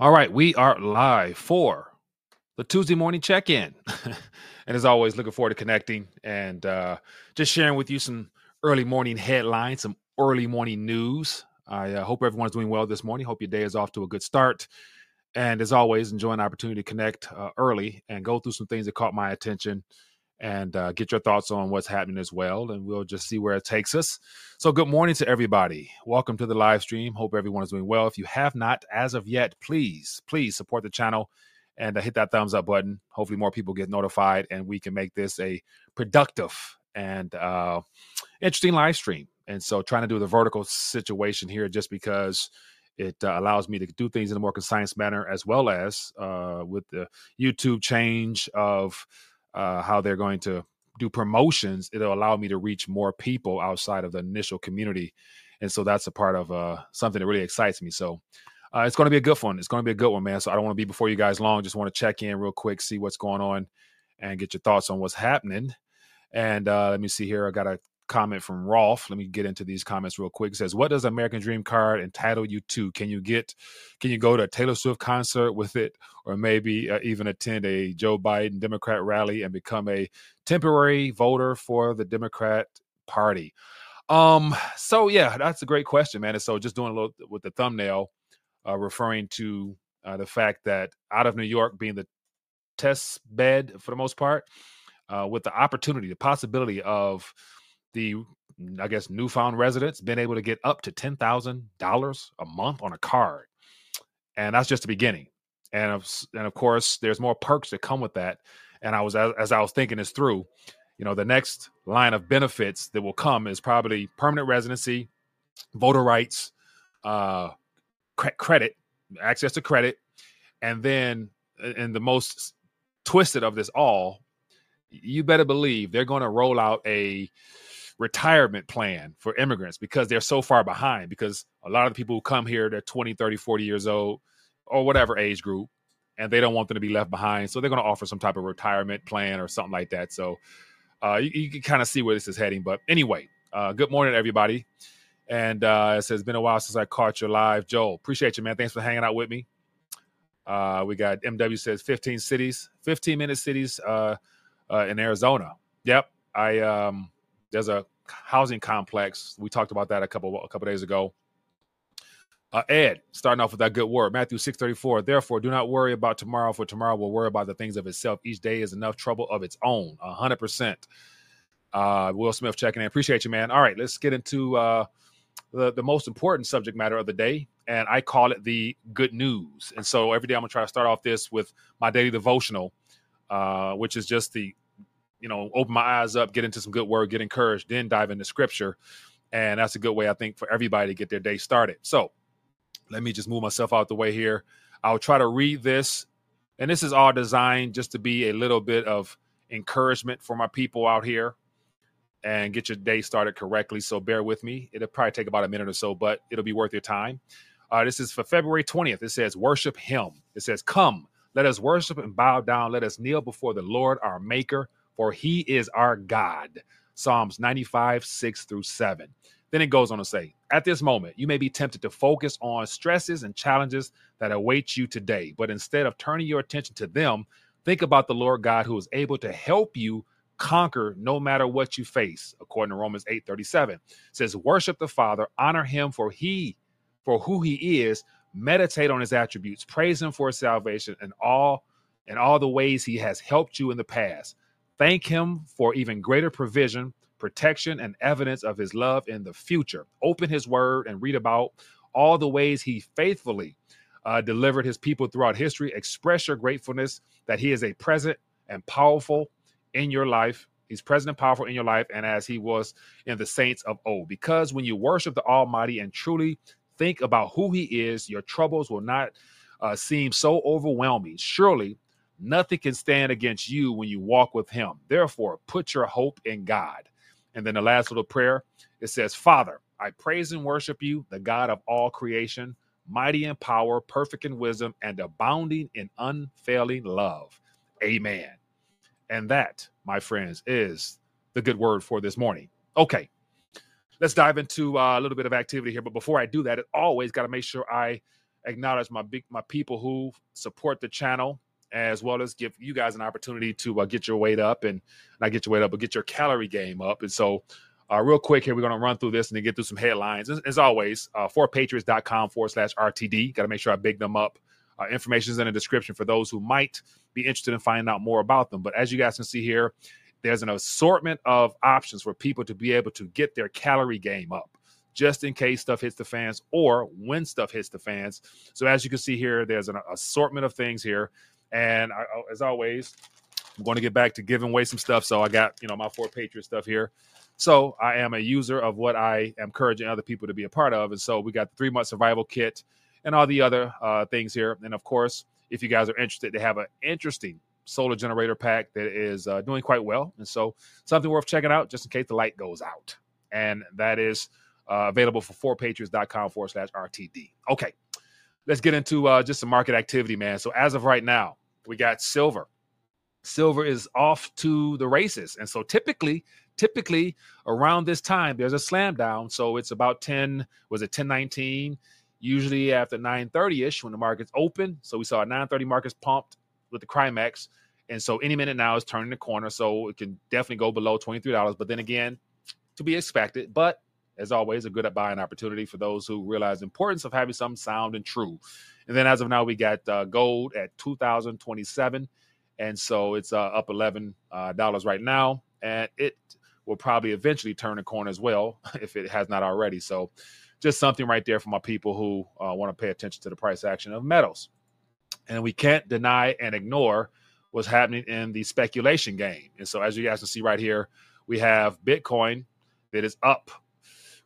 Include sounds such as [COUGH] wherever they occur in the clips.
All right, we are live for the Tuesday morning check in. [LAUGHS] and as always, looking forward to connecting and uh, just sharing with you some early morning headlines, some early morning news. I uh, hope everyone's doing well this morning. Hope your day is off to a good start. And as always, enjoying the opportunity to connect uh, early and go through some things that caught my attention and uh, get your thoughts on what's happening as well. And we'll just see where it takes us. So, good morning to everybody. Welcome to the live stream. Hope everyone is doing well. If you have not, as of yet, please, please support the channel and uh, hit that thumbs up button. Hopefully, more people get notified and we can make this a productive and uh, interesting live stream. And so, trying to do the vertical situation here just because it uh, allows me to do things in a more concise manner, as well as uh, with the YouTube change of uh, how they're going to do promotions, it'll allow me to reach more people outside of the initial community. And so that's a part of uh, something that really excites me. So uh, it's going to be a good one. It's going to be a good one, man. So I don't want to be before you guys long. Just want to check in real quick, see what's going on, and get your thoughts on what's happening. And uh, let me see here. I got a comment from Rolf. Let me get into these comments real quick. It says, "What does American Dream card entitle you to? Can you get? Can you go to a Taylor Swift concert with it, or maybe uh, even attend a Joe Biden Democrat rally and become a temporary voter for the Democrat Party?" Um. So yeah, that's a great question, man. And so just doing a little with the thumbnail, uh, referring to uh, the fact that out of New York being the test bed for the most part, uh, with the opportunity, the possibility of the I guess newfound residents been able to get up to ten thousand dollars a month on a card, and that's just the beginning. And of, and of course, there's more perks that come with that. And I was as, as I was thinking this through, you know, the next line of benefits that will come is probably permanent residency, voter rights, uh, cre- credit, access to credit, and then and the most twisted of this all, you better believe they're going to roll out a retirement plan for immigrants because they're so far behind because a lot of the people who come here they're 20 30 40 years old or whatever age group and they don't want them to be left behind so they're going to offer some type of retirement plan or something like that. So uh, you, you, can kind of see where this is heading but anyway uh, good morning everybody. And uh, it says been a while since i caught you live. Joel appreciate you man. Thanks for hanging out with me. Uh, we got mw says 15 cities 15 minute cities uh, uh, in arizona. Yep i um there's a housing complex. We talked about that a couple a couple days ago. Uh, Ed, starting off with that good word, Matthew six thirty four. Therefore, do not worry about tomorrow, for tomorrow will worry about the things of itself. Each day is enough trouble of its own. hundred percent. Uh, Will Smith checking in. Appreciate you, man. All right, let's get into uh, the the most important subject matter of the day, and I call it the good news. And so every day I'm gonna try to start off this with my daily devotional, uh, which is just the you know, open my eyes up, get into some good word, get encouraged, then dive into scripture. And that's a good way, I think, for everybody to get their day started. So let me just move myself out the way here. I'll try to read this. And this is all designed just to be a little bit of encouragement for my people out here and get your day started correctly. So bear with me. It'll probably take about a minute or so, but it'll be worth your time. Uh, this is for February 20th. It says, Worship Him. It says, Come, let us worship and bow down. Let us kneel before the Lord, our Maker for he is our God. Psalms 95, 6 through 7. Then it goes on to say, at this moment, you may be tempted to focus on stresses and challenges that await you today, but instead of turning your attention to them, think about the Lord God who is able to help you conquer no matter what you face. According to Romans 8, 37, says, worship the Father, honor him for he, for who he is, meditate on his attributes, praise him for his salvation and all and all the ways he has helped you in the past. Thank Him for even greater provision, protection, and evidence of His love in the future. Open His Word and read about all the ways He faithfully uh, delivered His people throughout history. Express your gratefulness that He is a present and powerful in your life. He's present and powerful in your life, and as He was in the saints of old. Because when you worship the Almighty and truly think about who He is, your troubles will not uh, seem so overwhelming. Surely Nothing can stand against you when you walk with him. Therefore, put your hope in God. And then the last little prayer it says, Father, I praise and worship you, the God of all creation, mighty in power, perfect in wisdom, and abounding in unfailing love. Amen. And that, my friends, is the good word for this morning. Okay, let's dive into uh, a little bit of activity here. But before I do that, it always got to make sure I acknowledge my big my people who support the channel as well as give you guys an opportunity to uh, get your weight up and not get your weight up, but get your calorie game up. And so, uh, real quick here, we're going to run through this and then get through some headlines. As, as always, uh, 4patriots.com forward slash RTD. Got to make sure I big them up. Uh, information is in the description for those who might be interested in finding out more about them. But as you guys can see here, there's an assortment of options for people to be able to get their calorie game up just in case stuff hits the fans or when stuff hits the fans. So as you can see here, there's an assortment of things here. And I, as always, I'm going to get back to giving away some stuff. So I got, you know, my four Patriot stuff here. So I am a user of what I am encouraging other people to be a part of. And so we got the three month survival kit and all the other uh, things here. And of course, if you guys are interested, they have an interesting solar generator pack that is uh, doing quite well. And so something worth checking out just in case the light goes out. And that is uh, available for 4patriots.com forward slash RTD. Okay, let's get into uh, just some market activity, man. So as of right now, we got silver. Silver is off to the races. And so typically, typically around this time, there's a slam down. So it's about 10, was it 1019? Usually after 930-ish when the market's open. So we saw a 930 markets pumped with the Crimex. And so any minute now is turning the corner. So it can definitely go below $23. But then again, to be expected. But as always, a good buying opportunity for those who realize the importance of having some sound and true. And then as of now, we got uh, gold at 2027 and so it's uh, up $11 uh, right now. And it will probably eventually turn a corner as well [LAUGHS] if it has not already. So just something right there for my people who uh, want to pay attention to the price action of metals. And we can't deny and ignore what's happening in the speculation game. And so as you guys can see right here, we have Bitcoin that is up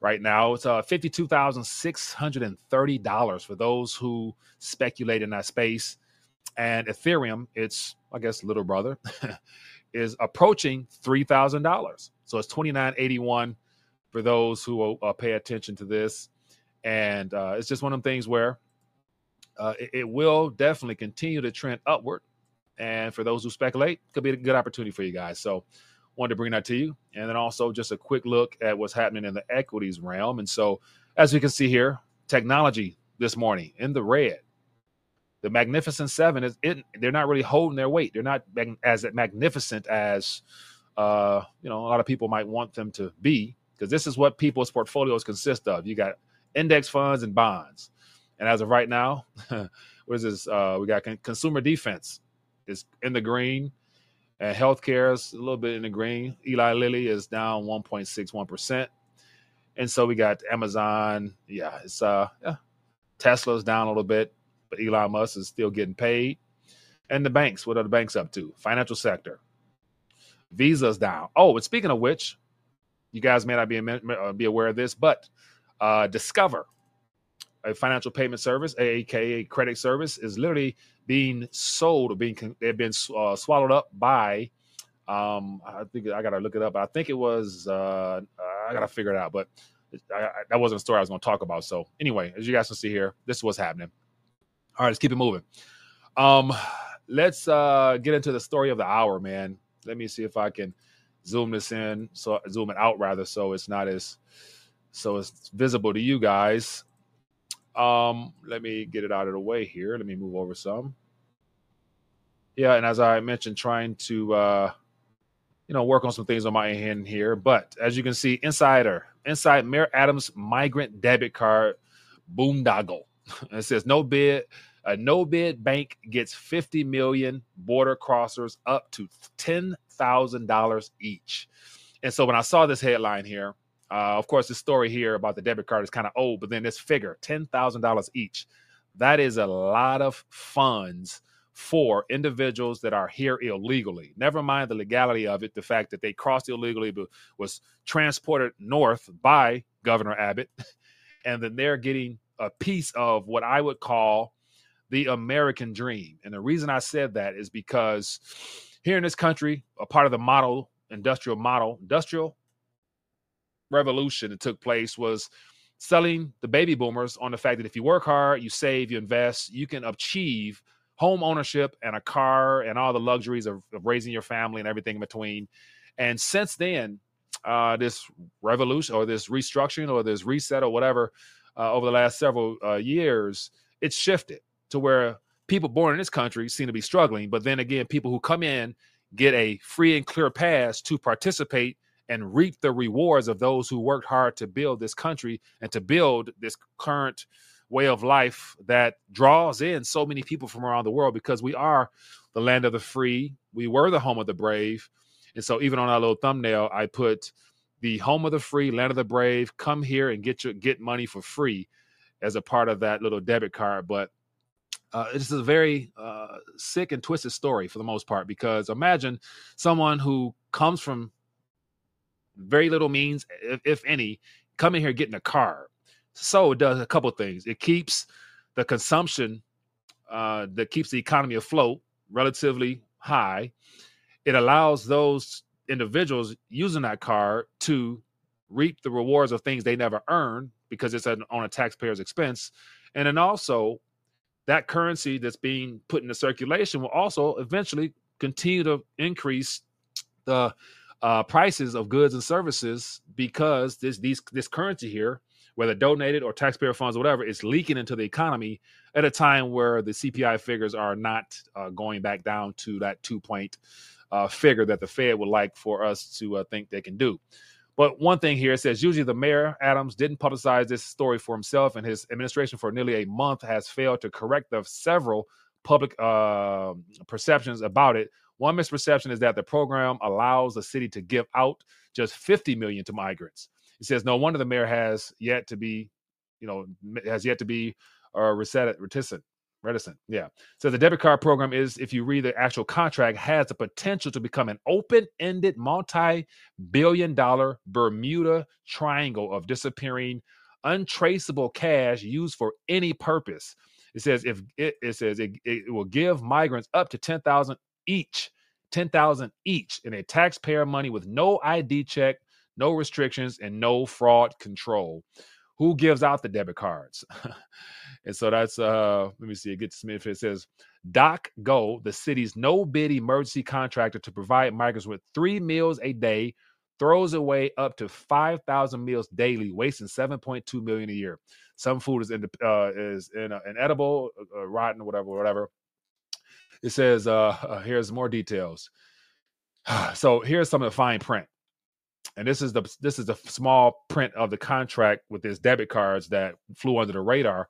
right now. It's uh, $52,630 for those who speculate in that space. And Ethereum, its, I guess, little brother, [LAUGHS] is approaching $3,000. So it's 2981 for those who uh, pay attention to this. And uh, it's just one of them things where uh, it, it, will definitely continue to trend upward. And for those who speculate, could be a good opportunity for you guys. So wanted to bring that to you. And then also just a quick look at what's happening in the equities realm. And so, as we can see here, technology this morning in the red. The Magnificent Seven is it, they're not really holding their weight. They're not as magnificent as uh, you know a lot of people might want them to be because this is what people's portfolios consist of. You got index funds and bonds, and as of right now, [LAUGHS] what is this? Uh, we got con- consumer defense is in the green. And healthcare is a little bit in the green. Eli Lilly is down 1.61%. And so we got Amazon. Yeah, it's uh yeah. Tesla's down a little bit, but Elon Musk is still getting paid. And the banks, what are the banks up to? Financial sector. Visa's down. Oh, and speaking of which, you guys may not be, uh, be aware of this, but uh, Discover, a financial payment service, aka credit service, is literally being sold or being they've been uh, swallowed up by. Um, I think I gotta look it up. I think it was uh, I gotta figure it out, but I, I, that wasn't a story I was to talk about. So anyway, as you guys can see here, this is what's happening. All right, let's keep it moving. Um, let's uh, get into the story of the hour, man. Let me see if I can zoom this in, so zoom it out rather, so it's not as so it's visible to you guys. Um, let me get it out of the way here. Let me move over some. Yeah, and as I mentioned, trying to uh, you know work on some things on my end here. But as you can see, insider inside Mayor Adams migrant debit card boondoggle. [LAUGHS] it says no bid. A no bid bank gets 50 million border crossers up to $10,000 each. And so when I saw this headline here, uh, of course, the story here about the debit card is kind of old, but then this figure, $10,000 each, that is a lot of funds for individuals that are here illegally. Never mind the legality of it, the fact that they crossed illegally but was transported north by Governor Abbott, [LAUGHS] and then they're getting a piece of what I would call the American dream. And the reason I said that is because here in this country, a part of the model, industrial model, industrial revolution that took place was selling the baby boomers on the fact that if you work hard, you save, you invest, you can achieve home ownership and a car and all the luxuries of, of raising your family and everything in between. And since then, uh, this revolution or this restructuring or this reset or whatever uh, over the last several uh, years, it's shifted to where people born in this country seem to be struggling, but then again, people who come in get a free and clear pass to participate and reap the rewards of those who worked hard to build this country and to build this current way of life that draws in so many people from around the world because we are the land of the free. We were the home of the brave. And so even on our little thumbnail, I put the home of the free, land of the brave, come here and get your get money for free as a part of that little debit card. But uh, is a very uh, sick and twisted story for the most part because imagine someone who comes from very little means, if, if any, coming here getting a car. So it does a couple things. It keeps the consumption uh, that keeps the economy afloat relatively high. It allows those individuals using that card to reap the rewards of things they never earned because it's an, on a taxpayer's expense. And then also, that currency that's being put into circulation will also eventually continue to increase the uh, prices of goods and services because this these this currency here, whether donated or taxpayer funds or whatever, is leaking into the economy at a time where the CPI figures are not uh, going back down to that two point uh, figure that the Fed would like for us to uh, think they can do. But one thing here it says usually the mayor Adams didn't publicize this story for himself, and his administration for nearly a month has failed to correct the several public uh, perceptions about it one misperception is that the program allows the city to give out just 50 million to migrants. It says no wonder the mayor has yet to be, you know, has yet to be uh, reticent. Reticent, yeah. So the debit card program is, if you read the actual contract, has the potential to become an open-ended, multi-billion-dollar Bermuda Triangle of disappearing, untraceable cash used for any purpose. It says if it, it says it, it will give migrants up to ten thousand each, 10,000 each in a taxpayer money with no ID check, no restrictions and no fraud control. Who gives out the debit cards? [LAUGHS] and so that's uh let me see it gets Smith it says Doc Go, the city's no bid emergency contractor to provide migrants with 3 meals a day throws away up to 5,000 meals daily, wasting 7.2 million a year. Some food is in the, uh, is in, uh, inedible, uh, rotten, whatever, whatever. It says, uh, uh, here's more details. [SIGHS] so here's some of the fine print. And this is the this is the small print of the contract with his debit cards that flew under the radar.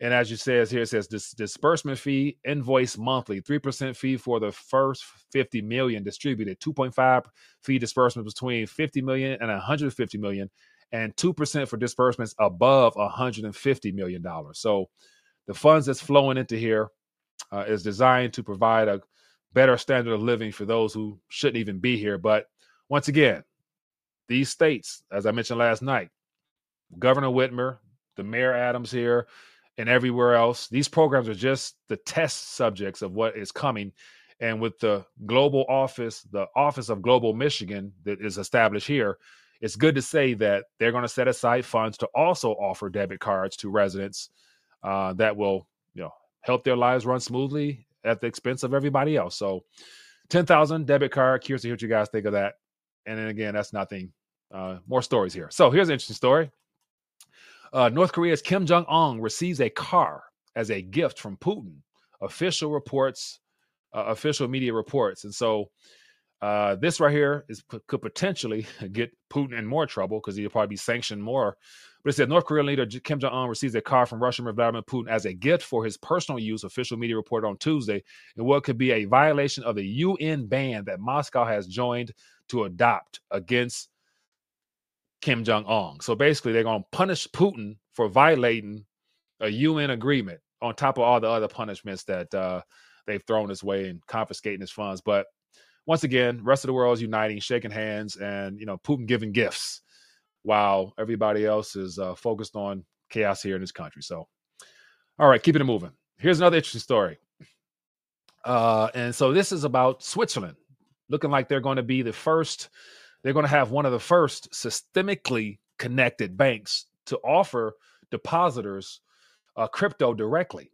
And as you says here, it says this disbursement fee invoice monthly, 3% fee for the first 50 million distributed, 2.5 fee disbursement between 50 million and 150 million, and 2% for disbursements above 150 million dollars. So the funds that's flowing into here uh, is designed to provide a better standard of living for those who shouldn't even be here. But once again, these states, as I mentioned last night, Governor Whitmer, the Mayor Adams here, and everywhere else, these programs are just the test subjects of what is coming. And with the global office, the Office of Global Michigan that is established here, it's good to say that they're going to set aside funds to also offer debit cards to residents uh, that will, you know, help their lives run smoothly at the expense of everybody else. So, 10,000 debit card. Curious to hear what you guys think of that. And then again, that's nothing. Uh, more stories here. So, here's an interesting story. Uh, North Korea's Kim Jong un receives a car as a gift from Putin. Official reports, uh, official media reports. And so, uh, this right here is could potentially [LAUGHS] get Putin in more trouble because he'll probably be sanctioned more but it said North Korean leader Kim Jong un receives a car from Russian Vladimir Putin as a gift for his personal use, official media reported on Tuesday, in what could be a violation of the UN ban that Moscow has joined to adopt against Kim Jong un. So basically, they're going to punish Putin for violating a UN agreement on top of all the other punishments that uh, they've thrown his way and confiscating his funds. But once again, rest of the world is uniting, shaking hands, and you know Putin giving gifts while everybody else is uh, focused on chaos here in this country. So, all right, keeping it moving. Here's another interesting story. Uh, and so this is about Switzerland, looking like they're going to be the first, they're going to have one of the first systemically connected banks to offer depositors uh, crypto directly.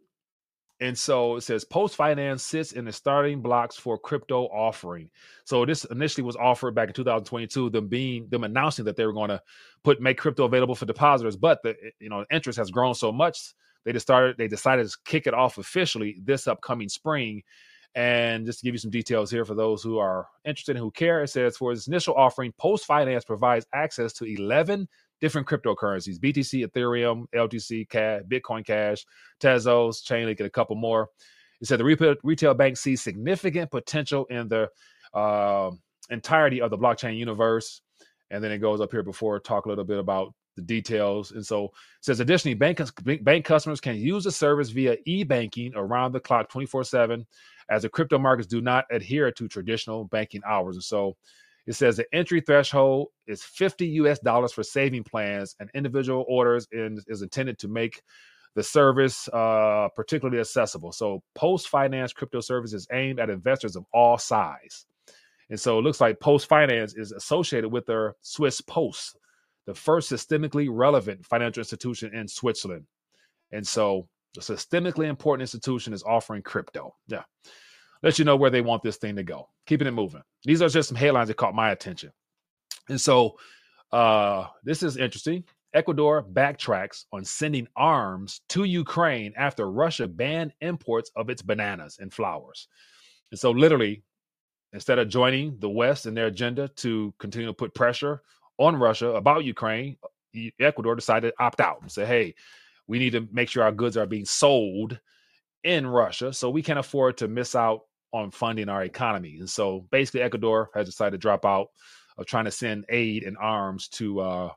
And so it says Post Finance sits in the starting blocks for crypto offering. So this initially was offered back in 2022, them being them announcing that they were going to put make crypto available for depositors, but the eh, you know interest has grown so much they just started. They decided to kick it off officially this upcoming spring. And just to give you some details here for those who are interested and who care, it says for its initial offering, Post Finance provides access to 11 different cryptocurrencies BTC, Ethereum, LTC, Cash, Bitcoin Cash, Tezos, Chainlink, and a couple more. It said the retail, bank sees significant potential in the uh, entirety of the blockchain universe. And then it goes up here before talk a little bit about the details. And so says additionally, bank, bank customers can use the service via e-banking around the clock 24-7 as the crypto markets do not adhere to traditional banking hours. And so it says the entry threshold is 50 US dollars for saving plans and individual orders in, is intended to make the service uh, particularly accessible. So post finance crypto service is aimed at investors of all size. And so it looks like Post Finance is associated with their Swiss Post, the first systemically relevant financial institution in Switzerland. And so a systemically important institution is offering crypto. Yeah. Let you know where they want this thing to go. Keeping it moving. These are just some headlines that caught my attention. And so uh, this is interesting. Ecuador backtracks on sending arms to Ukraine after Russia banned imports of its bananas and flowers. And so, literally, instead of joining the West in their agenda to continue to put pressure on Russia about Ukraine, Ecuador decided to opt out and say, hey, we need to make sure our goods are being sold in Russia. So we can't afford to miss out on funding our economy. And so basically, Ecuador has decided to drop out of trying to send aid and arms to uh,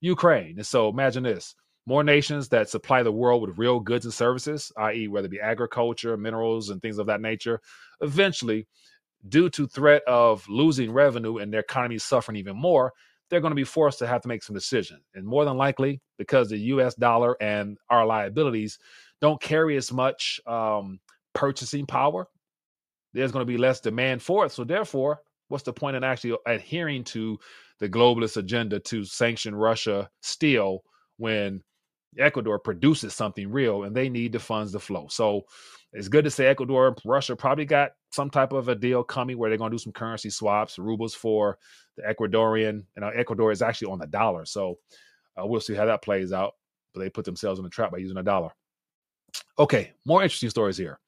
Ukraine. And so imagine this more nations that supply the world with real goods and services, i.e., whether it be agriculture, minerals, and things of that nature, eventually due to threat of losing revenue and their economy suffering even more, they're going to be forced to have to make some decisions. And more than likely, because the US dollar and our liabilities don't carry as much um, purchasing power, there's going to be less demand for it. So, therefore, what's the point in actually adhering to the globalist agenda to sanction Russia still when Ecuador produces something real and they need the funds to flow? So, it's good to say Ecuador and Russia probably got some type of a deal coming where they're going to do some currency swaps, rubles for the Ecuadorian. You know, Ecuador is actually on the dollar, so uh, we'll see how that plays out. But they put themselves in a trap by using a dollar. Okay, more interesting stories here.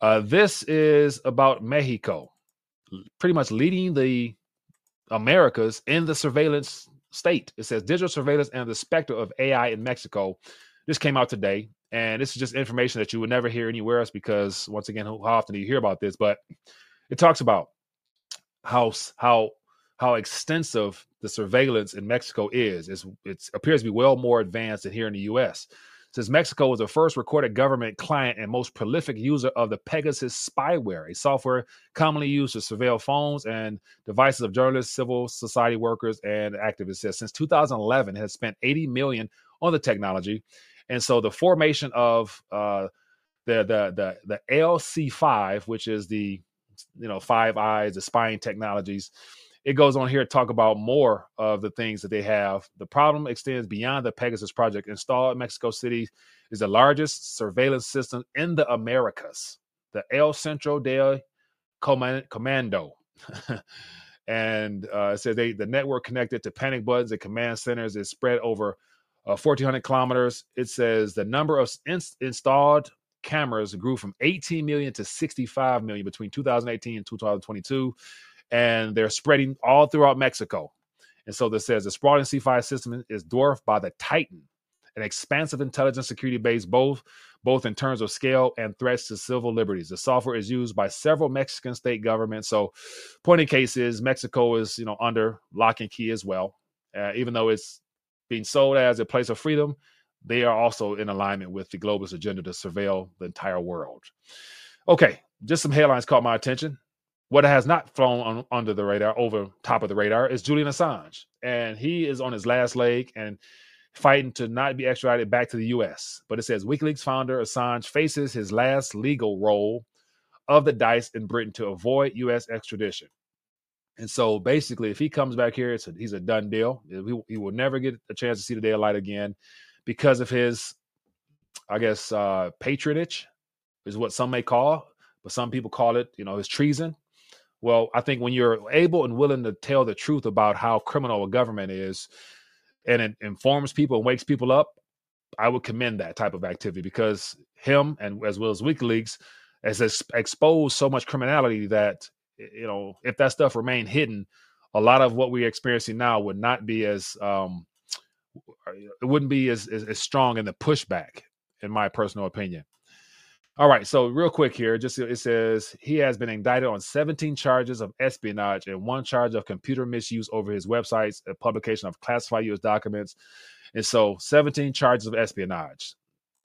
Uh, this is about Mexico, pretty much leading the Americas in the surveillance state. It says digital surveillance and the specter of AI in Mexico. This came out today. And this is just information that you would never hear anywhere else because, once again, how often do you hear about this? But it talks about how how how extensive the surveillance in Mexico is. It's, it appears to be well more advanced than here in the U.S. Since Mexico was the first recorded government client and most prolific user of the Pegasus spyware, a software commonly used to surveil phones and devices of journalists, civil society workers, and activists. Since 2011, it has spent 80 million on the technology and so the formation of uh, the the the the LC5, which is the you know Five Eyes, the spying technologies, it goes on here to talk about more of the things that they have. The problem extends beyond the Pegasus project. Installed in Mexico City is the largest surveillance system in the Americas, the El Centro del Comando. [LAUGHS] and uh, it says they the network connected to panic buttons and command centers is spread over uh, 1400 kilometers. It says the number of in- installed cameras grew from 18 million to 65 million between 2018 and 2022, and they're spreading all throughout Mexico. And so this says the sprawling C5 system is dwarfed by the Titan, an expansive intelligence security base, both both in terms of scale and threats to civil liberties. The software is used by several Mexican state governments. So, point in case is Mexico is you know under lock and key as well, uh, even though it's being sold as a place of freedom, they are also in alignment with the globalist agenda to surveil the entire world. Okay, just some headlines caught my attention. What has not flown on, under the radar, over top of the radar, is Julian Assange. And he is on his last leg and fighting to not be extradited back to the U.S. But it says WikiLeaks founder Assange faces his last legal roll of the dice in Britain to avoid U.S. extradition. And so basically, if he comes back here, it's a, he's a done deal. He, he, will never get a chance to see the day of light again because of his, I guess, uh, patronage is what some may call, but some people call it, you know, his treason. Well, I think when you're able and willing to tell the truth about how criminal a government is, and it informs people and wakes people up, I would commend that type of activity because him and as well as WikiLeaks has ex- exposed so much criminality that you know if that stuff remained hidden, a lot of what we're experiencing now would not be as um, it wouldn't be as, as, as strong in the pushback, in my personal opinion. All right, so real quick here, just it says he has been indicted on 17 charges of espionage and one charge of computer misuse over his websites, a publication of classified U.S. documents, and so 17 charges of espionage.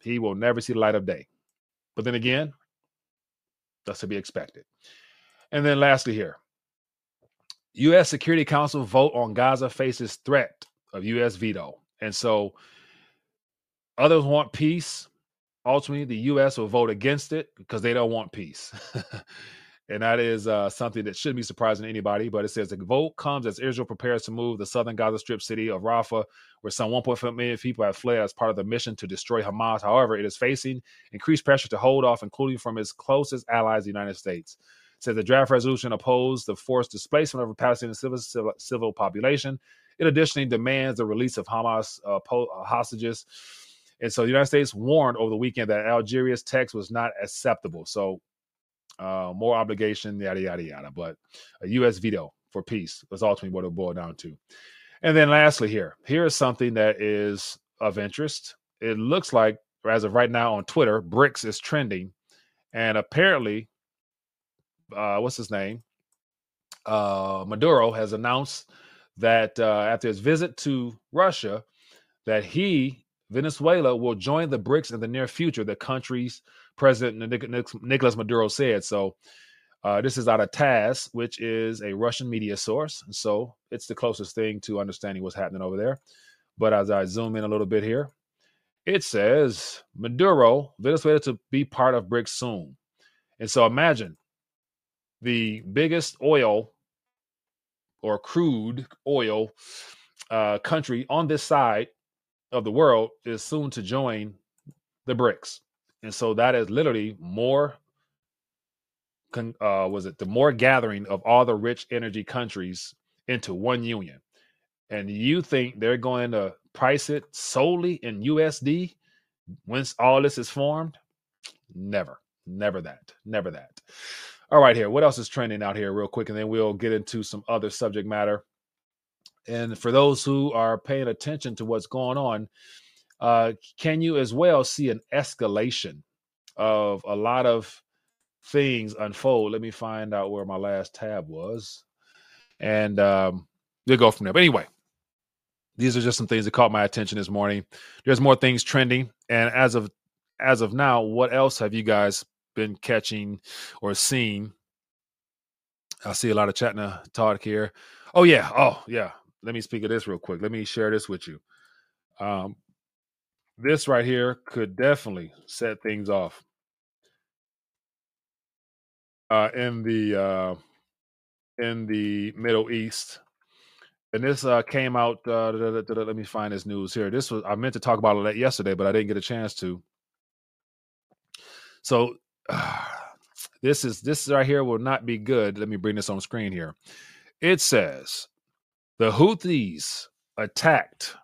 He will never see the light of day. But then again, that's to be expected. And then lastly, here, U.S. Security Council vote on Gaza faces threat of U.S. veto, and so others want peace ultimately the U.S. will vote against it because they don't want peace. [LAUGHS] and that is uh, something that shouldn't be surprising to anybody. But it says the vote comes as Israel prepares to move the southern Gaza Strip city of Rafah, where some 1.5 million people have fled as part of the mission to destroy Hamas. However, it is facing increased pressure to hold off, including from its closest allies, the United States. It says the draft resolution opposed the forced displacement of the Palestinian civil, civil, civil population. It additionally demands the release of Hamas uh, po- uh, hostages and so the United States warned over the weekend that Algeria's text was not acceptable. So uh, more obligation, yada, yada, yada. But a U.S. veto for peace was ultimately what it boiled down to. And then lastly, here, here is something that is of interest. It looks like, as of right now on Twitter, BRICS is trending. And apparently, uh, what's his name? Uh, Maduro has announced that uh, after his visit to Russia, that he Venezuela will join the BRICS in the near future, the country's president Nicolas Maduro said. So, uh, this is out of TASS, which is a Russian media source. So, it's the closest thing to understanding what's happening over there. But as I zoom in a little bit here, it says Maduro, Venezuela to be part of BRICS soon. And so, imagine the biggest oil or crude oil uh, country on this side of the world is soon to join the BRICS. And so that is literally more uh, was it the more gathering of all the rich energy countries into one union. And you think they're going to price it solely in USD once all this is formed? Never, never that, never that. All right, here, what else is trending out here, real quick, and then we'll get into some other subject matter. And for those who are paying attention to what's going on, uh, can you as well see an escalation of a lot of things unfold? Let me find out where my last tab was, and um, we'll go from there. But anyway, these are just some things that caught my attention this morning. There's more things trending, and as of as of now, what else have you guys been catching or seeing? I see a lot of chatting talk here. Oh yeah, oh yeah let me speak of this real quick. Let me share this with you. Um, this right here could definitely set things off uh, in the uh, in the Middle East. And this uh, came out. Uh, da, da, da, let me find this news here. This was I meant to talk about it yesterday, but I didn't get a chance to. So [SIGHS] this is this right here will not be good. Let me bring this on screen here. It says the Houthis attacked.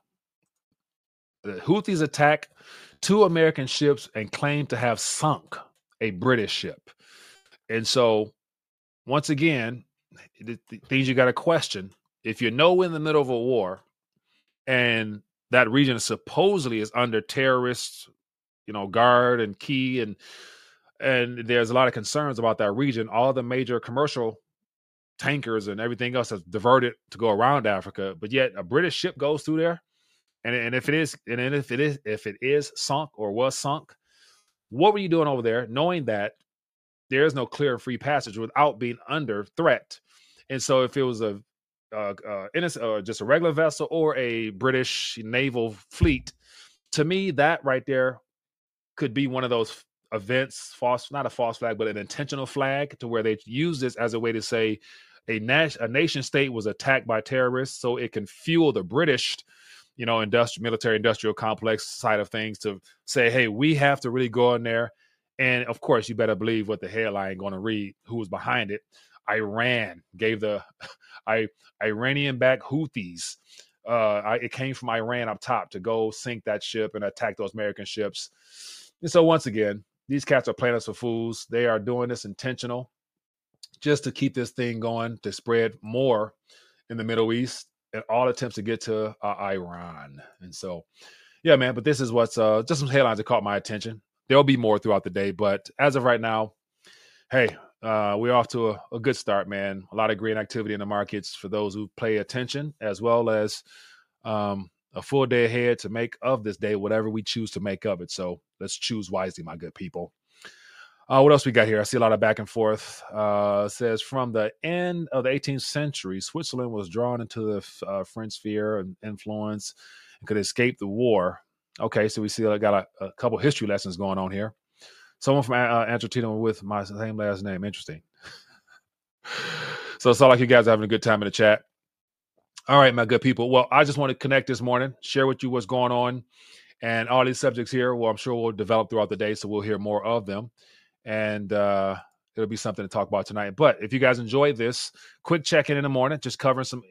The Houthis attacked two American ships and claimed to have sunk a British ship. And so, once again, the, the things you got to question if you know in the middle of a war and that region supposedly is under terrorists, you know, guard and key and and there's a lot of concerns about that region. All the major commercial tankers and everything else has diverted to go around Africa, but yet a British ship goes through there, and and if it is and if it is if it is sunk or was sunk, what were you doing over there, knowing that there is no clear and free passage without being under threat? And so, if it was a innocent, or just a regular vessel or a British naval fleet, to me, that right there could be one of those events, false, not a false flag, but an intentional flag, to where they use this as a way to say, a, nas- a nation state was attacked by terrorists so it can fuel the british you know industrial military industrial complex side of things to say hey we have to really go in there and of course you better believe what the headline going to read who was behind it iran gave the [LAUGHS] I, iranian backed houthis uh, I, it came from Iran up top to go sink that ship and attack those American ships. And so once again, these cats are playing us for fools. They are doing this intentional, just to keep this thing going to spread more in the Middle East and all attempts to get to uh, Iran. And so, yeah, man. But this is what's uh, just some headlines that caught my attention. There'll be more throughout the day, but as of right now, hey, uh, we're off to a, a, good start, man. A lot of great activity in the markets for those who pay attention, as well as um, a full day ahead to make of this day whatever we choose to make of it. So let's choose wisely, my good people. Uh, what else we got here? I see a lot of back and forth. Uh, says from the end of the 18th century, Switzerland was drawn into the uh, French sphere and influence and could escape the war. Okay, so we see I got a, a couple history lessons going on here. Someone from uh, Argentina with my same last name. Interesting. [LAUGHS] so it's all like you guys are having a good time in the chat. All right, my good people. Well, I just want to connect this morning, share with you what's going on, and all these subjects here. Well, I'm sure we'll develop throughout the day, so we'll hear more of them, and uh, it'll be something to talk about tonight. But if you guys enjoyed this, quick check in in the morning, just covering some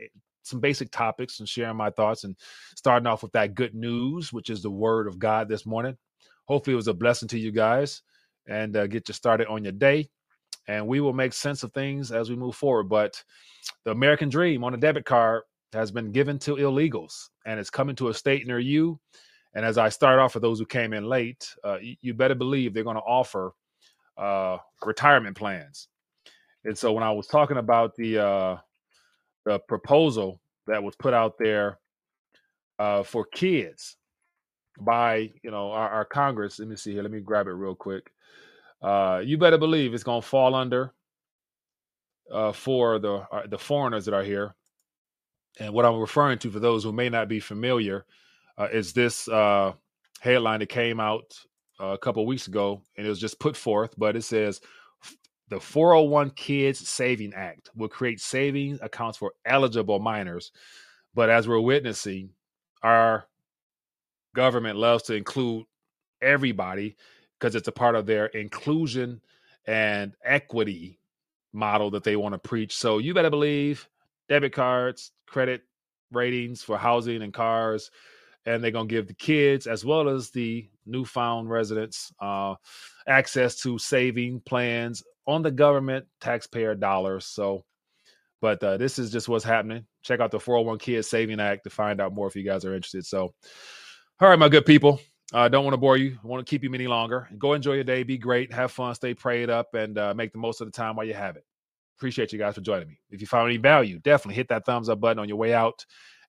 some basic topics and sharing my thoughts, and starting off with that good news, which is the word of God this morning. Hopefully, it was a blessing to you guys and uh, get you started on your day. And we will make sense of things as we move forward. But the American dream on a debit card has been given to illegals and it's coming to a state near you. And as I start off for those who came in late, uh, you, you, better believe they're going to offer uh, retirement plans. And so when I was talking about the uh, the proposal that was put out there uh, for kids by you know our, our Congress, let me see here. Let me grab it real quick uh, you better believe it's going to fall under uh, for the uh, the foreigners that are here. And what I'm referring to, for those who may not be familiar, uh, is this uh, headline that came out a couple weeks ago, and it was just put forth. But it says the 401 Kids Saving Act will create savings accounts for eligible minors. But as we're witnessing, our government loves to include everybody because it's a part of their inclusion and equity model that they want to preach. So you better believe debit cards, credit ratings for housing and cars, and they're going to give the kids as well as the newfound residents uh, access to saving plans on the government taxpayer dollars. So, but uh, this is just what's happening. Check out the 401 Kids Saving Act to find out more if you guys are interested. So, all right, my good people. I uh, don't want to bore you. I want to keep you any longer. Go enjoy your day. Be great. Have fun. Stay prayed up and uh, make the most of the time while you have it. Appreciate you guys for joining me. If you found any value, definitely hit that thumbs up button on your way out.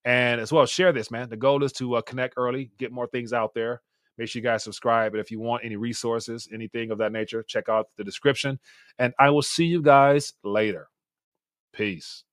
And as well, share this, man. The goal is to uh, connect early, get more things out there. Make sure you guys subscribe. And if you want any resources, anything of that nature, check out the description. And I will see you guys later. Peace.